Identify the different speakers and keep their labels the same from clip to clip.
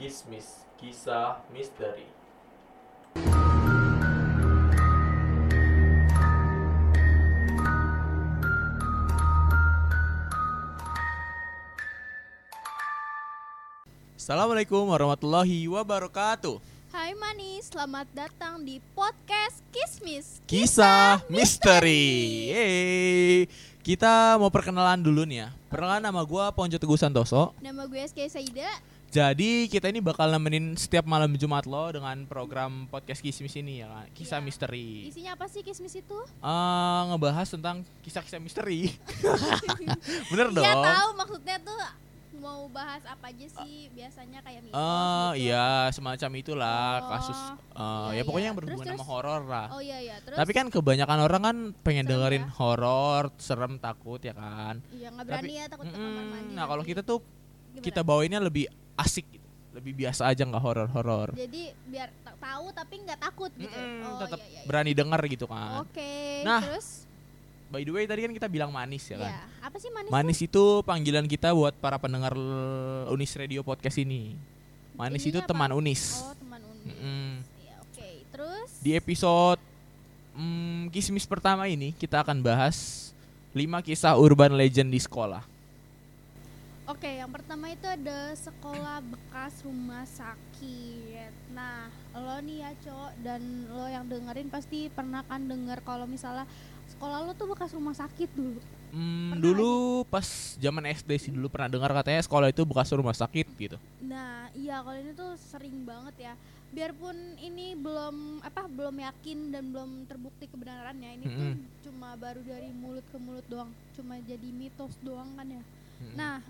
Speaker 1: Kismis, kisah misteri. Assalamualaikum warahmatullahi wabarakatuh.
Speaker 2: Hai manis, selamat datang di podcast Kismis.
Speaker 1: Kisah misteri. Yeay. Kita mau perkenalan dulu nih ya. Perkenalan nama gua Ponco Teguh Santoso.
Speaker 2: Nama gue SK Saida.
Speaker 1: Jadi kita ini bakal nemenin setiap malam Jumat lo dengan program podcast Kismis ini ya kan. Kisah
Speaker 2: Iya.
Speaker 1: misteri.
Speaker 2: Isinya apa sih Kismis itu?
Speaker 1: Eh, ngebahas tentang kisah-kisah misteri. Bener dong.
Speaker 2: Iya tahu maksudnya tuh mau bahas apa aja sih biasanya kayak mitos
Speaker 1: Eh,
Speaker 2: gitu.
Speaker 1: iya semacam itulah
Speaker 2: Oh,
Speaker 1: kasus eh,
Speaker 2: iya,
Speaker 1: ya pokoknya
Speaker 2: iya.
Speaker 1: yang berhubungan
Speaker 2: Terus,
Speaker 1: sama horor lah.
Speaker 2: Oh iya iya, terus
Speaker 1: Tapi kan kebanyakan orang kan pengen
Speaker 2: Serem
Speaker 1: dengerin
Speaker 2: ya?
Speaker 1: horor, serem, takut ya kan.
Speaker 2: iya nggak berani
Speaker 1: tapi-
Speaker 2: ya takut ke kamar mandi.
Speaker 1: Nah, kalau kita tuh
Speaker 2: Gimana?
Speaker 1: kita bawainnya lebih asik gitu. Lebih biasa aja nggak horor-horor.
Speaker 2: jadi biar ta- tahu tapi nggak takut gitu.
Speaker 1: Mm-mm,
Speaker 2: oh
Speaker 1: tetap
Speaker 2: iya iya. iya.
Speaker 1: berani denger gitu kan.
Speaker 2: Oke,
Speaker 1: Nah,
Speaker 2: terus
Speaker 1: By the way tadi kan kita bilang manis ya kan.
Speaker 2: ya, apa sih manis?
Speaker 1: Manis itu panggilan kita buat para pendengar Unis Radio Podcast ini. Manis itu
Speaker 2: Ininya apa?
Speaker 1: teman Unis.
Speaker 2: Oh, teman unis.
Speaker 1: Mm-mm.
Speaker 2: Iya, oke. Terus
Speaker 1: Di episode mm, Kismis pertama ini kita akan bahas 5 kisah urban legend di sekolah.
Speaker 2: Oke, yang pertama itu ada sekolah bekas rumah sakit. Nah, lo nih ya, Cok, dan lo yang dengerin pasti pernah kan denger kalau misalnya sekolah lo tuh bekas rumah sakit dulu.
Speaker 1: Hmm,
Speaker 2: Pernah
Speaker 1: dulu pas zaman SD sih dulu pernah dengar katanya sekolah itu bekas rumah sakit gitu.
Speaker 2: Nah, iya kalau ini tuh sering banget ya. Biarpun ini belum apa belum yakin dan belum terbukti kebenarannya, ini tuh
Speaker 1: Mm-mm.
Speaker 2: cuma baru dari mulut ke mulut doang, cuma jadi mitos doang kan ya. Nah,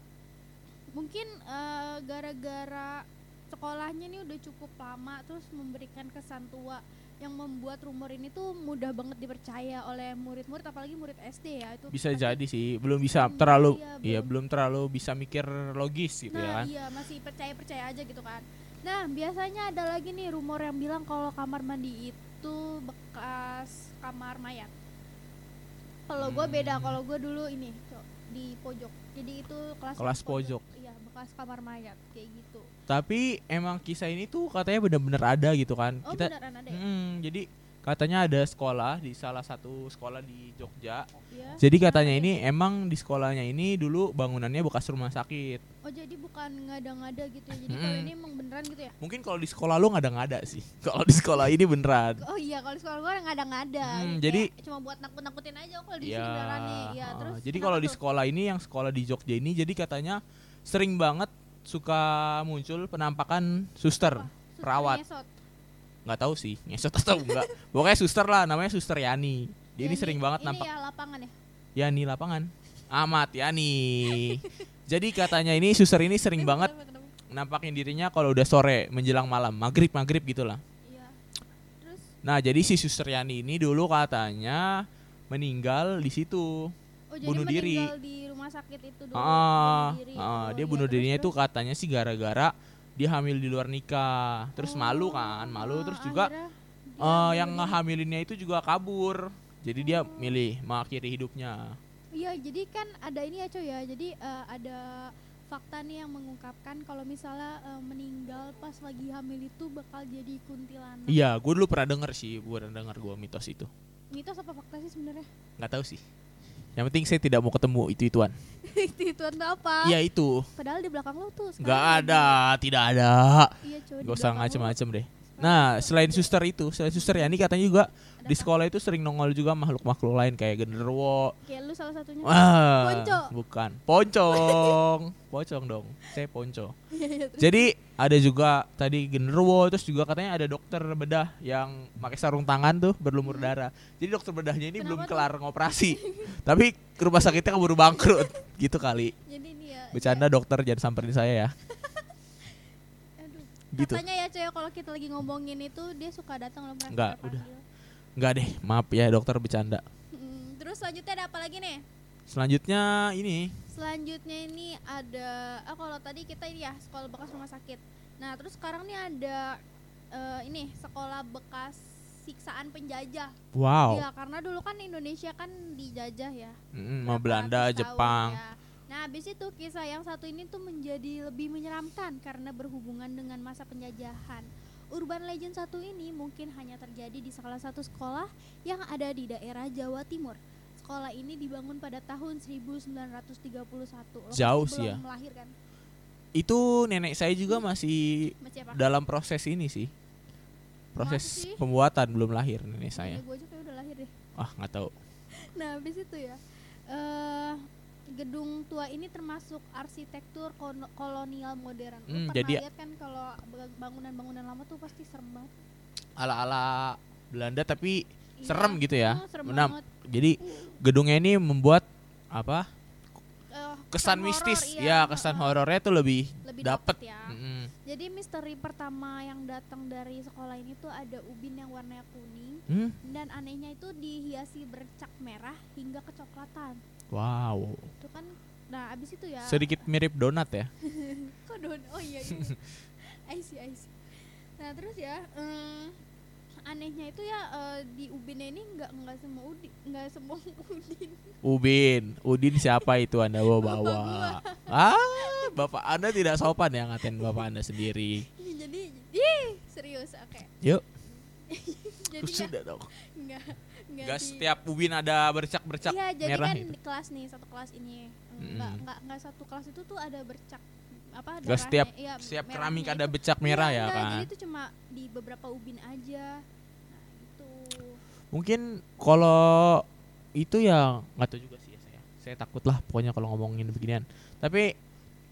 Speaker 2: mungkin eh, gara-gara sekolahnya ini udah cukup lama terus memberikan kesan tua yang membuat rumor ini tuh mudah banget dipercaya oleh murid-murid apalagi murid SD ya itu
Speaker 1: bisa
Speaker 2: pasti-
Speaker 1: jadi sih, belum bisa
Speaker 2: Hmm,
Speaker 1: terlalu
Speaker 2: iya,
Speaker 1: iya
Speaker 2: belum.
Speaker 1: belum terlalu bisa mikir logis gitu ya
Speaker 2: Nah
Speaker 1: kan.
Speaker 2: iya masih percaya-percaya aja gitu kan Nah biasanya ada lagi nih rumor yang bilang kalau kamar mandi itu bekas kamar mayat Kalau gue beda,
Speaker 1: Hmm.
Speaker 2: kalau gue dulu ini di pojok Jadi itu kelas
Speaker 1: Kelas pojok.
Speaker 2: Iya bekas kamar mayat kayak gitu
Speaker 1: Tapi emang kisah ini tuh katanya bener-bener ada gitu kan.
Speaker 2: Oh
Speaker 1: Kita
Speaker 2: beneran ada ya?
Speaker 1: Mm, jadi katanya ada sekolah di salah satu sekolah di Jogja.
Speaker 2: Iya.
Speaker 1: Jadi katanya ini
Speaker 2: ya?
Speaker 1: emang di sekolahnya ini dulu bangunannya bekas rumah sakit.
Speaker 2: Oh jadi bukan ngada-ngada gitu ya Jadi kalau
Speaker 1: Mm-mm.
Speaker 2: ini emang beneran gitu ya?
Speaker 1: Mungkin kalau di sekolah lu nggak ada nggak ada sih. Kalau di sekolah ini beneran.
Speaker 2: Oh iya kalau di sekolah gue ngada-ngada
Speaker 1: Hmm, jadi-
Speaker 2: Cuma buat nakut-nakutin aja kalau di sini
Speaker 1: Ya,
Speaker 2: beneran nih ya,
Speaker 1: uh,
Speaker 2: terus
Speaker 1: jadi kalau di sekolah ini yang sekolah di Jogja ini jadi katanya sering banget suka muncul penampakan suster, perawat.
Speaker 2: ngesot.
Speaker 1: nggak tahu sih ngesot atau enggak. Pokoknya suster lah namanya suster Yani. Dia ini
Speaker 2: Ya,
Speaker 1: sering banget
Speaker 2: ini
Speaker 1: nampak
Speaker 2: ya lapangan ya
Speaker 1: Yani lapangan. Amat Yani. jadi katanya ini suster ini sering banget nampakin dirinya kalau udah sore menjelang malam, maghrib maghrib gitulah.
Speaker 2: Iya Terus
Speaker 1: Nah jadi si suster Yani ini dulu katanya meninggal di situ.
Speaker 2: Oh jadi
Speaker 1: Bunuh diri.
Speaker 2: di rumah sakit itu dulu
Speaker 1: Ah,
Speaker 2: bunuh diri.
Speaker 1: ah,
Speaker 2: Oh,
Speaker 1: dia bunuh
Speaker 2: terus,
Speaker 1: dirinya itu
Speaker 2: terus.
Speaker 1: katanya sih gara-gara dia hamil di luar nikah. Terus malu kan, malu
Speaker 2: Oh,
Speaker 1: terus juga
Speaker 2: dia bunuh
Speaker 1: yang ngehamilinnya itu juga kabur. Jadi dia
Speaker 2: Oh.
Speaker 1: milih mengakhiri hidupnya.
Speaker 2: Iya jadi kan ada ini ya coy ya Jadi eh, ada fakta nih yang mengungkapkan kalau misalnya eh, meninggal pas lagi hamil itu bakal jadi kuntilanak
Speaker 1: Iya, gue dulu pernah denger sih, gue pernah denger gue mitos itu.
Speaker 2: Mitos apa fakta sih sebenarnya?
Speaker 1: Nggak tahu sih. Yang penting saya tidak mau ketemu itu ituan.
Speaker 2: itu itu apa?
Speaker 1: Iya itu.
Speaker 2: Padahal di belakang lo tuh lagi-
Speaker 1: ada, tidak ada.
Speaker 2: Iya coy di
Speaker 1: Gak usah ngacem-ngacem deh. Nah, selain suster itu, selain suster Yani katanya juga
Speaker 2: ada
Speaker 1: di
Speaker 2: apa?
Speaker 1: sekolah itu sering nongol juga makhluk-makhluk lain kayak genderuwo.
Speaker 2: Kayak lu salah satunya
Speaker 1: Wah,
Speaker 2: Ponco.
Speaker 1: bukan. Poncong. Pocong dong. Saya ponco.
Speaker 2: Iya, iya.
Speaker 1: Jadi ada juga tadi genderuwo terus juga katanya ada dokter bedah yang pakai sarung tangan tuh berlumur darah. Jadi dokter bedahnya ini belum
Speaker 2: Hmm. Kenapa tuh?
Speaker 1: kelar ngoperasi. Tapi rumah sakitnya keburu bangkrut gitu kali.
Speaker 2: Jadi ini ya
Speaker 1: Bercanda dokter jangan samperin saya ya. Gitu.
Speaker 2: Katanya ya coy kalau kita lagi ngomongin itu dia suka datang loh merasa
Speaker 1: Enggak,
Speaker 2: terpanggil.
Speaker 1: Enggak deh, maaf ya dokter bercanda.
Speaker 2: Mm, terus selanjutnya ada apa lagi nih?
Speaker 1: Selanjutnya ini
Speaker 2: Selanjutnya ini ada ah kalau tadi kita ini ya sekolah bekas rumah sakit. Nah, terus sekarang nih ada eh, ini sekolah bekas siksaan penjajah.
Speaker 1: wow.
Speaker 2: Iya, karena dulu kan Indonesia kan dijajah ya.
Speaker 1: Mm, sama
Speaker 2: berapa
Speaker 1: Belanda,
Speaker 2: tahun,
Speaker 1: Jepang.
Speaker 2: ya. Nah, habis itu kisah yang satu ini tuh menjadi lebih menyeramkan karena berhubungan dengan masa penjajahan. Urban Legend satu ini mungkin hanya terjadi di salah satu sekolah yang ada di daerah Jawa Timur. Sekolah ini dibangun pada tahun 1931. Lo
Speaker 1: Jauh sih ya.
Speaker 2: belum Melahir kan?
Speaker 1: Itu nenek saya juga masih
Speaker 2: Masih apa?
Speaker 1: dalam proses ini sih. Proses
Speaker 2: Masa sih?
Speaker 1: pembuatan belum lahir nenek saya.
Speaker 2: Gue aja kayak udah lahir deh.
Speaker 1: Ah, nggak tahu.
Speaker 2: Nah, habis itu ya. Gedung tua ini termasuk arsitektur kolonial modern.
Speaker 1: Hmm, jadi-
Speaker 2: lihat kan kalau ba- bangunan-bangunan lama tuh pasti serem banget.
Speaker 1: Ala-ala Belanda tapi
Speaker 2: Iya.
Speaker 1: serem gitu ya.
Speaker 2: Oh, serem
Speaker 1: Menam-
Speaker 2: banget.
Speaker 1: Jadi gedungnya ini membuat apa?
Speaker 2: Eh,
Speaker 1: Kesan
Speaker 2: horor,
Speaker 1: mistis.
Speaker 2: iya,
Speaker 1: ya, kesan
Speaker 2: heeh.
Speaker 1: horornya tuh lebih
Speaker 2: lebih
Speaker 1: dapet.
Speaker 2: dapet ya.
Speaker 1: Mm-mm.
Speaker 2: Jadi misteri pertama yang datang dari sekolah ini tuh ada ubin yang warnanya kuning
Speaker 1: Hmm?
Speaker 2: dan anehnya itu dihiasi bercak merah hingga kecoklatan.
Speaker 1: Wow.
Speaker 2: Itu kan nah abis itu ya.
Speaker 1: Sedikit mirip donat ya.
Speaker 2: kok don oh iya iya. I see I see. Nah terus ya em, anehnya itu ya eh, di ubinnya ini nggak nggak semua udin nggak semua udin.
Speaker 1: Ubin, Udin siapa itu Anda? Bawa. bawa? Ah, Bapak Anda tidak sopan ya ngatain Bapak Anda sendiri.
Speaker 2: jadi ih, serius oke.
Speaker 1: Yuk,
Speaker 2: jadi nggak
Speaker 1: sudah dong.
Speaker 2: nggak
Speaker 1: Gak setiap ubin ada bercak-bercak
Speaker 2: Iya, jadi
Speaker 1: merah
Speaker 2: kan
Speaker 1: itu.
Speaker 2: di kelas nih satu kelas ini
Speaker 1: Mm-mm.
Speaker 2: nggak nggak nggak satu kelas itu tuh ada bercak apa
Speaker 1: Gak setiap
Speaker 2: iya,
Speaker 1: setiap keramik ada bercak merah
Speaker 2: Iya,
Speaker 1: ya
Speaker 2: enggak,
Speaker 1: kan.
Speaker 2: jadi itu cuma di beberapa ubin aja nah itu
Speaker 1: Mungkin kalau itu ya nggak tahu juga sih ya saya. Saya takut lah pokoknya kalau ngomongin beginian. Tapi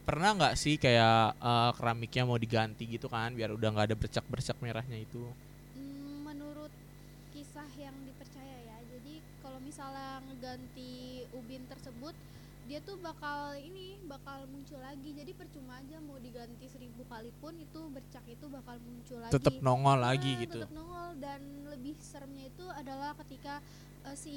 Speaker 1: pernah nggak sih kayak eh, keramiknya mau diganti gitu kan biar udah nggak ada bercak-bercak merahnya itu?
Speaker 2: Misalnya ngeganti ubin tersebut dia tuh bakal ini bakal muncul lagi jadi percuma aja mau diganti seribu kali pun itu bercak itu bakal muncul lagi
Speaker 1: Tetap nongol lagi
Speaker 2: Nah,
Speaker 1: gitu.
Speaker 2: tetap nongol dan lebih seremnya itu adalah ketika eh, si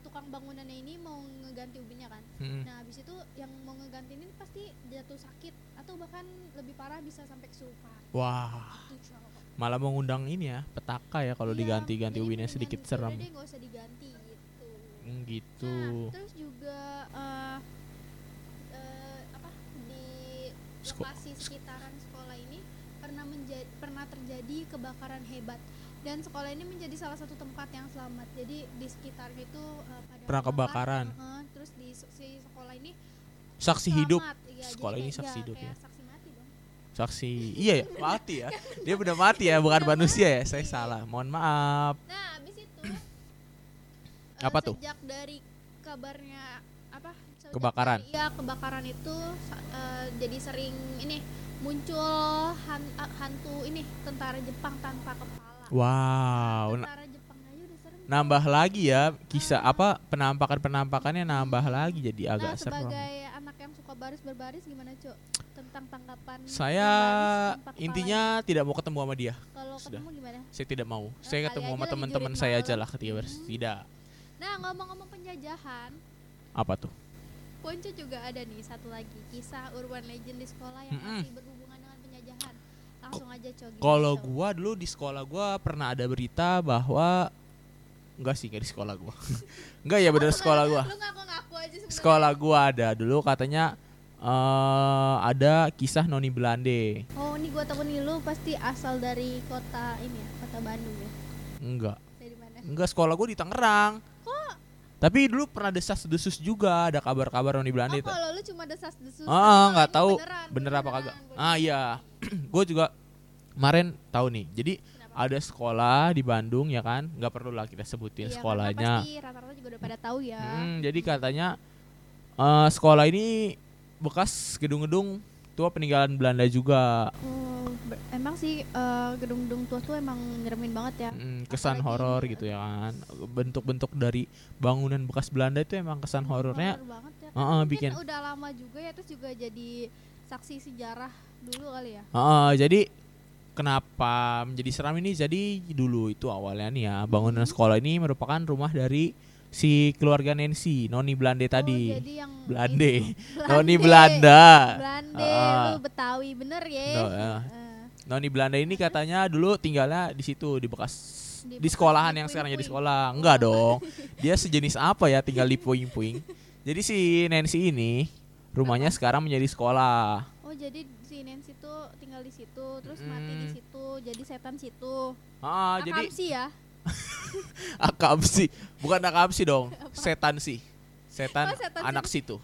Speaker 2: tukang bangunannya ini mau ngeganti ubinnya kan
Speaker 1: Mm.
Speaker 2: nah habis itu yang mau ngeganti ini pasti jatuh sakit atau bahkan lebih parah bisa sampai kesurupan
Speaker 1: Wah,
Speaker 2: Itu cowok.
Speaker 1: malah mengundang ini ya petaka ya kalau
Speaker 2: Iya,
Speaker 1: diganti-ganti
Speaker 2: jadi
Speaker 1: ubinnya sedikit serem.
Speaker 2: deh nggak usah diganti gitu.
Speaker 1: Hmm, gitu.
Speaker 2: Nah, terus juga eh, eh, apa di lokasi sekitaran sekolah ini pernah menjadi pernah terjadi kebakaran hebat dan sekolah ini menjadi salah satu tempat yang selamat. Jadi di sekitar itu eh, pada
Speaker 1: Pernah
Speaker 2: kebakar,
Speaker 1: kebakaran.
Speaker 2: eh, terus di si sekolah ini
Speaker 1: Saksi hidup,
Speaker 2: selamat. Iya, jadi
Speaker 1: Sekolah ini saksi
Speaker 2: iya,
Speaker 1: hidup ya.
Speaker 2: saksi mati dong.
Speaker 1: saksi. Iya ya, mati ya. Dia benar mati ya, bukan
Speaker 2: Udah
Speaker 1: manusia ya. Saya salah. Mohon maaf.
Speaker 2: Nah,
Speaker 1: Apa tuh?
Speaker 2: Sejak dari kabarnya apa?
Speaker 1: Kebakaran.
Speaker 2: Iya, kebakaran itu eh, jadi sering ini muncul han- hantu ini tentara Jepang tanpa kepala.
Speaker 1: Wow,
Speaker 2: Tentara Jepang aja udah serem.
Speaker 1: nambah lagi ya kisah apa penampakan-penampakannya nambah lagi jadi
Speaker 2: nah,
Speaker 1: agak serem.
Speaker 2: sebagai anak yang suka baris berbaris gimana, Cok? Tentang tanggapan
Speaker 1: Saya
Speaker 2: tanpa kepala
Speaker 1: intinya tidak mau ketemu sama dia.
Speaker 2: kalau ketemu gimana?
Speaker 1: Saya tidak mau. Saya
Speaker 2: kali
Speaker 1: ketemu sama teman-teman saya aja lah ketika baris.
Speaker 2: Hmm.
Speaker 1: Tidak.
Speaker 2: Nah, ngomong-ngomong penjajahan,
Speaker 1: Apa tuh?
Speaker 2: Ponco juga ada nih satu lagi kisah urban legend di sekolah yang
Speaker 1: Mm-mm.
Speaker 2: masih berhubungan dengan penjajahan. Langsung aja gimana,
Speaker 1: Kalau gua dulu di sekolah gua pernah ada berita bahwa enggak sih enggak di sekolah gua. enggak ya bener
Speaker 2: Oh,
Speaker 1: sekolah gua.
Speaker 2: Lu aja.
Speaker 1: Sekolah gua ada dulu katanya eh ada kisah Noni Belande.
Speaker 2: Oh, ini gua tahu nih lu pasti asal dari kota ini ya, kota Bandung ya.
Speaker 1: Enggak.
Speaker 2: Dari mana?
Speaker 1: Enggak sekolah gua di Tangerang. Tapi dulu pernah desas-desus juga ada kabar-kabar Belande.
Speaker 2: Oh, kalau lu cuma desas-desus.
Speaker 1: Ah,
Speaker 2: Oh,
Speaker 1: nggak tahu
Speaker 2: beneran,
Speaker 1: bener apa
Speaker 2: beneran,
Speaker 1: kagak.
Speaker 2: beneran.
Speaker 1: Ah iya. gue juga kemarin tahu nih. Jadi
Speaker 2: Kenapa?
Speaker 1: ada sekolah di Bandung ya kan nggak perlu lah kita sebutin
Speaker 2: Iya,
Speaker 1: sekolahnya
Speaker 2: Pasti rata-rata juga udah pada tahu ya.
Speaker 1: Hmm, jadi katanya eh, sekolah ini bekas gedung-gedung tua peninggalan Belanda juga
Speaker 2: ber- emang sih eh, gedung-gedung tua tuh emang nyeremin banget ya.
Speaker 1: Hmm, kesan horor gitu ya kan bentuk-bentuk dari bangunan bekas Belanda itu emang kesan horornya
Speaker 2: Horor ya. Kan mungkin
Speaker 1: bikin.
Speaker 2: udah lama juga ya terus juga jadi saksi sejarah dulu kali ya.
Speaker 1: Heeh, jadi kenapa menjadi seram ini jadi dulu itu awalnya nih ya bangunan
Speaker 2: Hmm.
Speaker 1: sekolah ini merupakan rumah dari si keluarga Nancy Noni Belande tadi
Speaker 2: Oh, jadi yang
Speaker 1: Belande Noni. Belanda
Speaker 2: Belande,
Speaker 1: Ah.
Speaker 2: lu Betawi bener ya.
Speaker 1: No.
Speaker 2: Eh,
Speaker 1: Noni Belanda ini katanya dulu tinggalnya di situ di bekas
Speaker 2: Di
Speaker 1: sekolahan
Speaker 2: di
Speaker 1: yang sekarang jadi sekolah. Enggak dong. Dia sejenis apa ya tinggal di puing-puing. Jadi si Nancy ini rumahnya sekarang menjadi sekolah.
Speaker 2: Oh jadi si Nancy tuh tinggal di situ, terus mati di situ, jadi setan situ.
Speaker 1: Ah, jadi
Speaker 2: sih ya.
Speaker 1: akam sih, bukan akam sih dong, setan sih, setan,
Speaker 2: Oh, setan
Speaker 1: anak situ.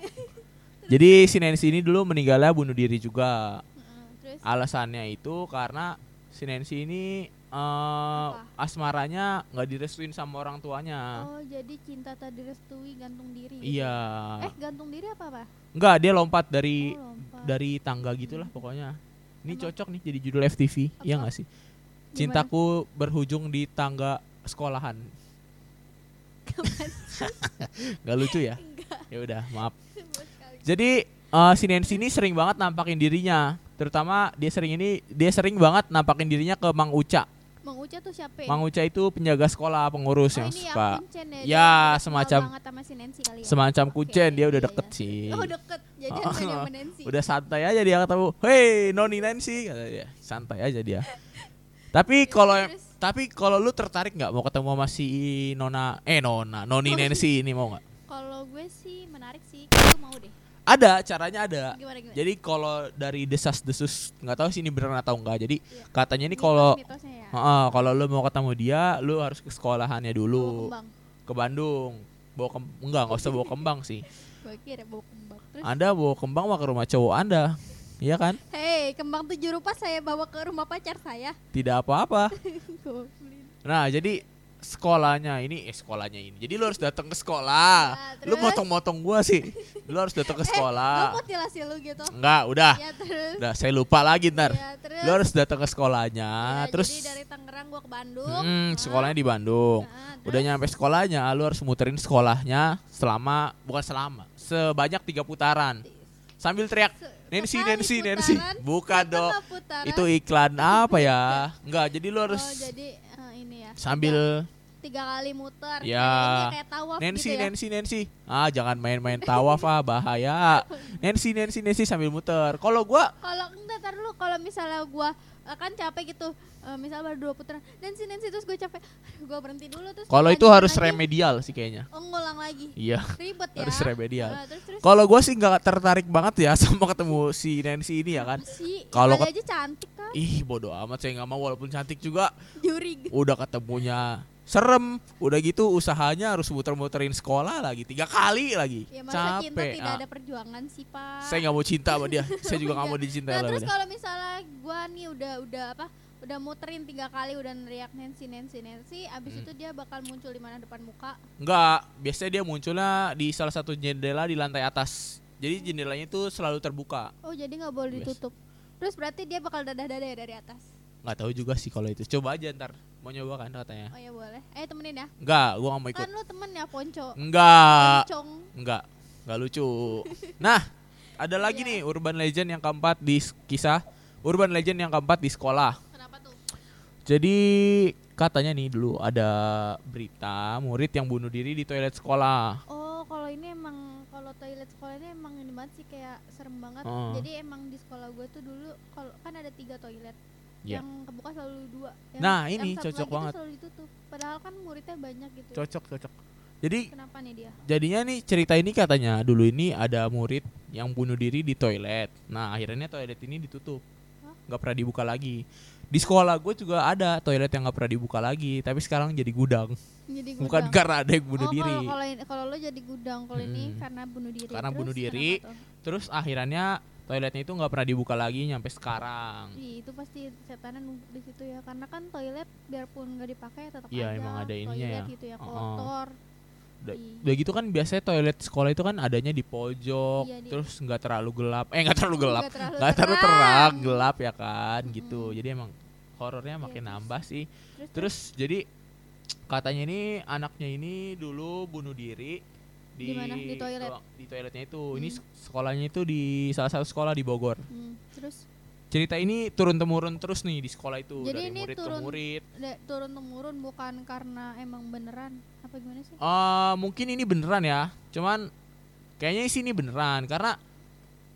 Speaker 1: Jadi si Nancy ini dulu meninggalnya bunuh diri juga.
Speaker 2: Terus
Speaker 1: Alasannya itu karena si Nancy ini eh, asmaranya nggak direstuin sama orang tuanya.
Speaker 2: oh jadi cinta tak direstui gantung diri. gitu.
Speaker 1: Iya,
Speaker 2: Eh gantung diri apa apa?
Speaker 1: nggak dia lompat dari
Speaker 2: Oh, lompat.
Speaker 1: dari tangga gitulah pokoknya. Ini
Speaker 2: Emang-
Speaker 1: cocok nih jadi judul FTV, iya
Speaker 2: Apa?
Speaker 1: nggak sih?
Speaker 2: Gimana?
Speaker 1: Cintaku berujung di tangga sekolahan. Gak lucu ya? Ya udah, maaf. Jadi eh, si Nancy ini sering banget nampakin dirinya, terutama dia sering ini dia sering banget nampakin dirinya ke Mang Uca.
Speaker 2: Mang Uca tuh siapa?
Speaker 1: Mang Uca itu penjaga sekolah pengurus
Speaker 2: oh,
Speaker 1: yang
Speaker 2: ini
Speaker 1: suka
Speaker 2: ya, kuncen ya.
Speaker 1: Ya,
Speaker 2: udah
Speaker 1: semacam-
Speaker 2: sama si Nancy kali ya.
Speaker 1: semacam
Speaker 2: Oke,
Speaker 1: kucen dia udah
Speaker 2: iya,
Speaker 1: deket
Speaker 2: iya.
Speaker 1: sih.
Speaker 2: Oh deket, jadi
Speaker 1: Oh,
Speaker 2: sama Nancy.
Speaker 1: Udah santai aja dia ketemu. Hei, Noni Nancy kata dia. Santai aja dia. Tapi kalau
Speaker 2: Terus,
Speaker 1: tapi kalau lu tertarik nggak mau ketemu sama si Nona eh Nona, Noni. Nancy ini mau nggak?
Speaker 2: kalau gue sih menarik sih, gue mau deh.
Speaker 1: Ada, caranya ada.
Speaker 2: Gimana gimana?
Speaker 1: Jadi kalau dari desas-desus nggak tahu sih ini beneran atau enggak. Jadi
Speaker 2: Iya.
Speaker 1: katanya ini kalau
Speaker 2: mitosnya ya.
Speaker 1: Heeh, kalau lu mau ketemu dia, lu harus ke sekolahannya dulu, ke Bandung. Bawa kem enggak, nggak usah bawa kembang sih.
Speaker 2: Gue kira bawa kembang. Terus,
Speaker 1: Anda bawa kembang mah ke rumah cowok Anda. Iya kan?
Speaker 2: hei kembang tujuh rupa saya bawa ke rumah pacar saya.
Speaker 1: Tidak apa-apa. Nah, jadi sekolahnya ini eh sekolahnya ini. Jadi lu harus datang ke sekolah.
Speaker 2: Nah,
Speaker 1: lu motong-motong gua sih. Lu harus datang ke
Speaker 2: Gue
Speaker 1: sekolah.
Speaker 2: mutilasi lu gitu.
Speaker 1: Enggak, udah.
Speaker 2: Ya terus.
Speaker 1: Udah, saya lupa lagi ntar.
Speaker 2: Ya, terus.
Speaker 1: Lu harus datang ke sekolahnya,
Speaker 2: Ya,
Speaker 1: terus
Speaker 2: jadi dari Tangerang gua ke Bandung.
Speaker 1: Hmm,
Speaker 2: Nah,
Speaker 1: sekolahnya di Bandung.
Speaker 2: nah,
Speaker 1: Udah nyampe sekolahnya, lu harus muterin sekolahnya selama bukan selama, sebanyak tiga putaran. Sambil teriak Nancy, Nancy, Nancy.
Speaker 2: putaran,
Speaker 1: Bukan dong.
Speaker 2: setengah putaran.
Speaker 1: Itu iklan apa ya? Enggak, jadi lu harus
Speaker 2: Oh, jadi eh, ini ya.
Speaker 1: sambil
Speaker 2: tiga, kali muter.
Speaker 1: Ya.
Speaker 2: Kayak ini kayak tawaf
Speaker 1: Nancy,
Speaker 2: gitu ya.
Speaker 1: Nancy, Nancy. Ah, jangan main-main tawaf ah, bahaya. Nancy, Nancy, Nancy sambil muter. Kalau gua
Speaker 2: Kalau enggak tar dulu kalau misalnya gua eh, kan capek gitu. eh, misalnya baru dua putaran. Nancy, Nancy terus gue capek. Gue berhenti dulu terus.
Speaker 1: kalau itu harus
Speaker 2: lagi.
Speaker 1: remedial sih kayaknya.
Speaker 2: Oh, ngulang lagi.
Speaker 1: Iya,
Speaker 2: Ribet ya.
Speaker 1: harus remedial.
Speaker 2: Terus
Speaker 1: Kalau gua sih nggak tertarik banget ya sama ketemu si Nancy ini ya kan.
Speaker 2: sih?
Speaker 1: kalau
Speaker 2: aja cantik kan.
Speaker 1: Ih, bodoh amat saya nggak mau walaupun cantik juga.
Speaker 2: Jurig.
Speaker 1: udah ketemunya serem udah gitu usahanya harus muter-muterin sekolah lagi tiga kali lagi
Speaker 2: Ya masa cinta
Speaker 1: capek
Speaker 2: tidak
Speaker 1: Ah,
Speaker 2: ada perjuangan sih, Pak.
Speaker 1: saya nggak mau cinta sama dia saya juga nggak mau dicintai
Speaker 2: Nah,
Speaker 1: lah
Speaker 2: terus kalau misalnya gua nih udah udah apa? Udah muterin tiga kali udah neriak Nancy Nancy Nancy, abis
Speaker 1: Hmm.
Speaker 2: itu dia bakal muncul di mana depan muka.
Speaker 1: nggak biasanya dia munculnya di salah satu jendela di lantai atas jadi jendelanya itu selalu terbuka
Speaker 2: Oh, jadi nggak boleh
Speaker 1: Bias.
Speaker 2: ditutup. Terus berarti dia bakal dadah-dadah ya dari atas.
Speaker 1: nggak tahu juga sih kalau itu coba aja ntar mau nyoba kan katanya
Speaker 2: Oh ya boleh. Eh temenin ya.
Speaker 1: nggak gua nggak mau ikut
Speaker 2: Kan lu temen ya Ponco.
Speaker 1: nggak
Speaker 2: Poncong.
Speaker 1: nggak nggak lucu nah ada lagi
Speaker 2: Iya.
Speaker 1: nih urban legend yang keempat di kisah urban legend yang keempat di sekolah
Speaker 2: Kenapa tuh?
Speaker 1: Jadi katanya nih dulu ada berita murid yang bunuh diri di toilet sekolah.
Speaker 2: Oh, kalau ini emang kalau toilet sekolah ini emang ini banget sih kayak serem banget.
Speaker 1: Oh.
Speaker 2: Jadi emang di sekolah gue tuh dulu kalau kan ada tiga toilet.
Speaker 1: Iya.
Speaker 2: Yang kebuka selalu dua. Yang,
Speaker 1: Nah,
Speaker 2: yang
Speaker 1: ini
Speaker 2: satu
Speaker 1: cocok banget.
Speaker 2: selalu ditutup. Padahal kan muridnya banyak gitu.
Speaker 1: Cocok cocok. Jadi
Speaker 2: Kenapa nih dia?
Speaker 1: jadinya nih cerita ini katanya dulu ini ada murid yang bunuh diri di toilet. Nah akhirnya toilet ini ditutup, nggak pernah dibuka lagi. Di sekolah gue juga ada toilet yang nggak pernah dibuka lagi, tapi sekarang jadi gudang.
Speaker 2: Jadi
Speaker 1: Bukan
Speaker 2: gudang.
Speaker 1: karena ada yang bunuh
Speaker 2: oh,
Speaker 1: diri.
Speaker 2: Kalau ini- lo jadi gudang, kalau ini
Speaker 1: Mm-mm.
Speaker 2: karena bunuh diri.
Speaker 1: Karena
Speaker 2: Terus
Speaker 1: bunuh diri. Terus akhirnya toiletnya itu nggak pernah dibuka lagi nyampe sekarang.
Speaker 2: Ih, itu pasti setanan di situ ya. Karena kan toilet biarpun nggak dipakai tetap
Speaker 1: Iya,
Speaker 2: aja
Speaker 1: emang ada ininya
Speaker 2: toilet
Speaker 1: ya.
Speaker 2: gitu ya
Speaker 1: Oh.
Speaker 2: kotor.
Speaker 1: Udah, gitu kan biasanya toilet sekolah itu kan adanya di pojok,
Speaker 2: Iya,
Speaker 1: terus nggak terlalu gelap. Eh nggak terlalu gelap,
Speaker 2: Nggak terlalu
Speaker 1: terlalu
Speaker 2: terang.
Speaker 1: terang, gelap ya kan, gitu.
Speaker 2: Mm-mm.
Speaker 1: Jadi emang horornya
Speaker 2: Iya,
Speaker 1: makin
Speaker 2: terus-
Speaker 1: nambah sih.
Speaker 2: Terus,
Speaker 1: Terus jadi katanya ini anaknya ini dulu bunuh diri di
Speaker 2: mana? Di toilet?
Speaker 1: di toiletnya itu. Ini
Speaker 2: Hmm.
Speaker 1: sek- sekolahnya itu di salah satu sekolah di Bogor.
Speaker 2: Hmm, terus
Speaker 1: Cerita ini turun temurun terus nih di sekolah itu
Speaker 2: Jadi
Speaker 1: dari
Speaker 2: ini
Speaker 1: murid
Speaker 2: turun-
Speaker 1: ke murid.
Speaker 2: da- turun temurun bukan karena emang beneran apa gimana sih?
Speaker 1: Eh mungkin ini beneran ya. Cuman kayaknya sih ini beneran karena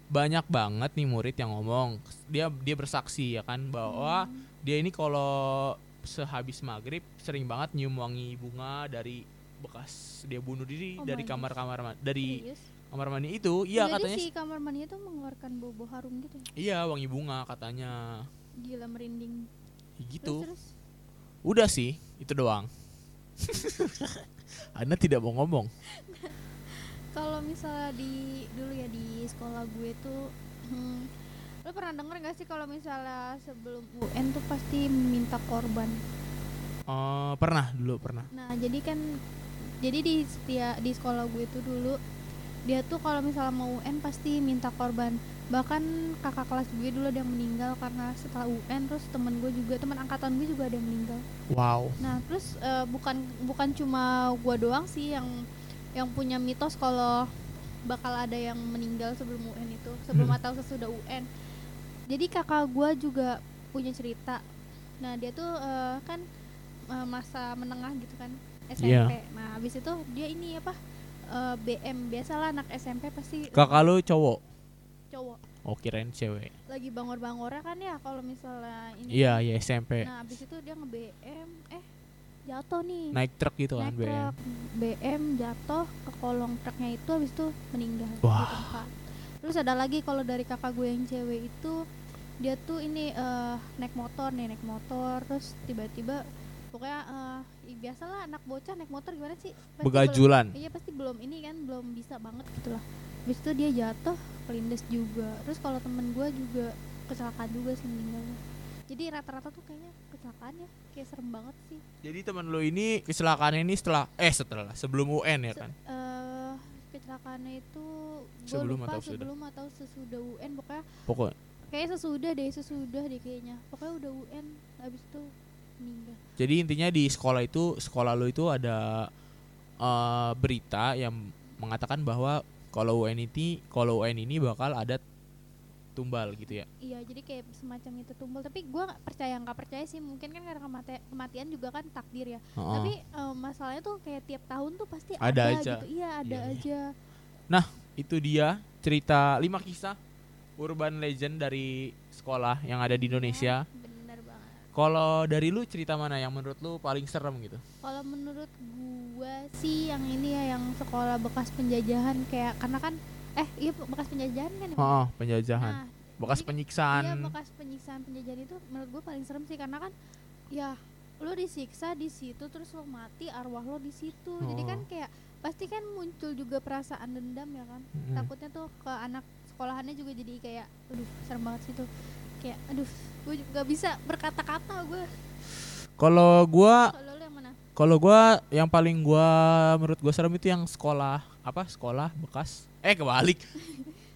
Speaker 1: banyak banget nih murid yang ngomong dia dia bersaksi ya kan bahwa
Speaker 2: Hmm.
Speaker 1: dia ini kalau sehabis maghrib sering banget nyium wangi bunga dari bekas dia bunuh diri
Speaker 2: Oh
Speaker 1: dari kamar-kamar ma- dari
Speaker 2: Serius?
Speaker 1: kamar mandi itu. Iya katanya
Speaker 2: si kamar mandi itu mengeluarkan bau-bau harum gitu ya?
Speaker 1: iya wangi bunga katanya.
Speaker 2: Gila merinding.
Speaker 1: Ya gitu.
Speaker 2: Terus, terus
Speaker 1: udah sih itu doang. Anda tidak mau ngomong.
Speaker 2: Kalau misalnya di dulu ya di sekolah gue tuh hmm, lo pernah denger gak sih kalau misalnya sebelum UN tuh pasti minta korban?
Speaker 1: Eh, pernah dulu pernah.
Speaker 2: Nah jadi kan jadi di setia di sekolah gue tuh dulu dia tuh kalau misalnya mau UN pasti minta korban bahkan kakak kelas gue dulu ada yang meninggal karena setelah UN terus temen gue juga teman angkatan gue juga ada yang meninggal
Speaker 1: wow
Speaker 2: Nah, terus eh, bukan bukan cuma gua doang sih yang yang punya mitos kalau bakal ada yang meninggal sebelum UN itu, sebelum
Speaker 1: Hmm.
Speaker 2: atau sesudah UN. Jadi kakak gua juga punya cerita. Nah, dia tuh eh, kan eh, masa menengah gitu kan, SMP.
Speaker 1: Iya.
Speaker 2: Nah, habis itu dia ini apa? eh, BM biasalah anak SMP pasti
Speaker 1: kakak lu cowok
Speaker 2: cowok
Speaker 1: oh kirain cewek
Speaker 2: lagi bangor-bangornya kan ya kalau misalnya ini
Speaker 1: iya iya SMP
Speaker 2: Nah, abis itu dia nge BM, eh jatuh nih.
Speaker 1: naik truk gitu kan
Speaker 2: Naik
Speaker 1: BM
Speaker 2: truk, BM jatuh ke kolong truknya itu habis itu meninggal di
Speaker 1: Wah.
Speaker 2: tempat. Terus ada lagi kalau dari kakak gue yang cewek itu dia tuh ini eh, naik motor nih naik motor terus tiba-tiba pokoknya eh, i- biasalah anak bocah naik motor gimana sih? Pasti
Speaker 1: begajulan.
Speaker 2: Belum- iya pasti belum ini kan belum bisa banget gitu lah. Habis itu dia jatuh kelindes juga. Terus kalau temen gue juga kecelakaan juga sih meninggalnya. Jadi rata-rata tuh kayaknya kecelakaan ya kayak serem banget sih.
Speaker 1: Jadi teman lu ini kecelakaan ini setelah eh setelah sebelum UN ya
Speaker 2: Se-
Speaker 1: kan?
Speaker 2: eh, kecelakaannya itu
Speaker 1: Sebelum
Speaker 2: lupa
Speaker 1: atau sesudah?
Speaker 2: sebelum atau sesudah UN pokoknya
Speaker 1: pokok
Speaker 2: kayak sesudah deh sesudah deh kayaknya. Pokoknya udah UN habis itu
Speaker 1: jadi intinya di sekolah itu sekolah lu itu ada eh, berita yang mengatakan bahwa kalau UN ini kalau UN ini bakal ada tumbal gitu ya?
Speaker 2: Iya jadi kayak semacam itu tumbal. Tapi gue nggak percaya nggak percaya sih. Mungkin kan karena kemati- kematian juga kan takdir ya.
Speaker 1: Heeh.
Speaker 2: tapi eh, masalahnya tuh kayak tiap tahun tuh pasti
Speaker 1: Ada
Speaker 2: ada,
Speaker 1: aja.
Speaker 2: gitu. Iya ada
Speaker 1: Iya, iya.
Speaker 2: aja.
Speaker 1: Itu dia cerita lima kisah urban legend dari sekolah yang ada di Indonesia.
Speaker 2: bener banget
Speaker 1: kalau dari lu cerita mana yang menurut lu paling serem gitu
Speaker 2: kalau menurut gua sih yang ini ya yang sekolah bekas penjajahan kayak karena kan eh iya bekas penjajahan kan ya?
Speaker 1: Heeh, penjajahan
Speaker 2: nah
Speaker 1: bekas
Speaker 2: jadi-
Speaker 1: penyiksaan
Speaker 2: Iya bekas penyiksaan penjajahan itu menurut gue paling serem sih karena kan ya lo disiksa di situ terus lo mati arwah lo di situ jadi kan
Speaker 1: Oh.
Speaker 2: kayak pasti kan muncul juga perasaan dendam ya kan
Speaker 1: Mm-mm.
Speaker 2: takutnya tuh ke anak sekolahannya juga jadi kayak aduh serem banget sih tuh kayak aduh gue nggak bisa berkata-kata gue
Speaker 1: kalau gua
Speaker 2: kalau lo yang
Speaker 1: paling gua menurut gua serem itu yang sekolah apa sekolah bekas. Eh kebalik.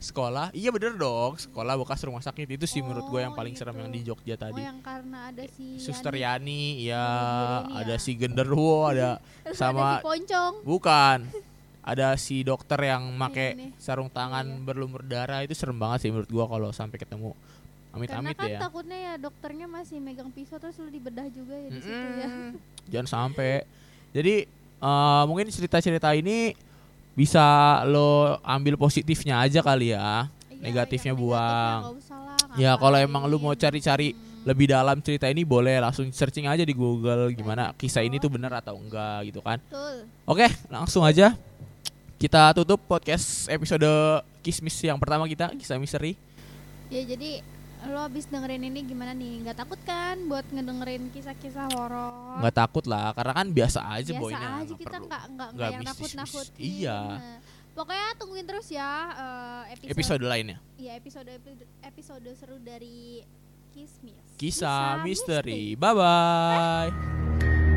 Speaker 1: Sekolah? Iya bener dong. Sekolah bekas rumah sakit. Itu sih menurut gua yang
Speaker 2: Oh,
Speaker 1: paling serem
Speaker 2: gitu.
Speaker 1: yang di Jogja
Speaker 2: oh
Speaker 1: tadi
Speaker 2: yang karena ada si
Speaker 1: Suster
Speaker 2: Yani.
Speaker 1: Yani ya
Speaker 2: Oh,
Speaker 1: ada
Speaker 2: ya?
Speaker 1: si genderuwo ada sama-
Speaker 2: ada si poncong.
Speaker 1: Bukan. Ada si dokter yang make sarung tangan
Speaker 2: Iya.
Speaker 1: berlumur darah. Itu serem banget sih menurut gua kalau sampai ketemu
Speaker 2: karena
Speaker 1: amit-amit
Speaker 2: kan
Speaker 1: ya
Speaker 2: takutnya ya dokternya masih megang pisau terus lu dibedah juga ya di situ ya.
Speaker 1: Jangan sampai. Jadi eh, mungkin cerita-cerita ini bisa lo ambil positifnya aja kali ya.
Speaker 2: Iya,
Speaker 1: Negatifnya
Speaker 2: yang
Speaker 1: buang.
Speaker 2: lah,
Speaker 1: Ya, kalau emang lu mau cari-cari
Speaker 2: Hmm.
Speaker 1: lebih dalam cerita ini boleh langsung searching aja di Google gimana kisah ini tuh benar atau enggak gitu kan.
Speaker 2: Betul.
Speaker 1: Oke langsung aja. Kita tutup podcast episode kismis yang pertama kita kisah misteri.
Speaker 2: Ya jadi lo abis dengerin ini gimana nih? Nggak takut kan buat ngedengerin kisah-kisah horor?
Speaker 1: Nggak takut lah karena kan biasa aja
Speaker 2: biasa
Speaker 1: boynya
Speaker 2: aja
Speaker 1: nggak
Speaker 2: kita nggak
Speaker 1: nggak
Speaker 2: nggak yang
Speaker 1: mistis-mistis.
Speaker 2: nakut nakutin
Speaker 1: Iya.
Speaker 2: pokoknya tungguin terus ya eh, episode,
Speaker 1: episode lainnya?
Speaker 2: Ya episode episode seru dari Kismis
Speaker 1: kisah, misteri. bye bye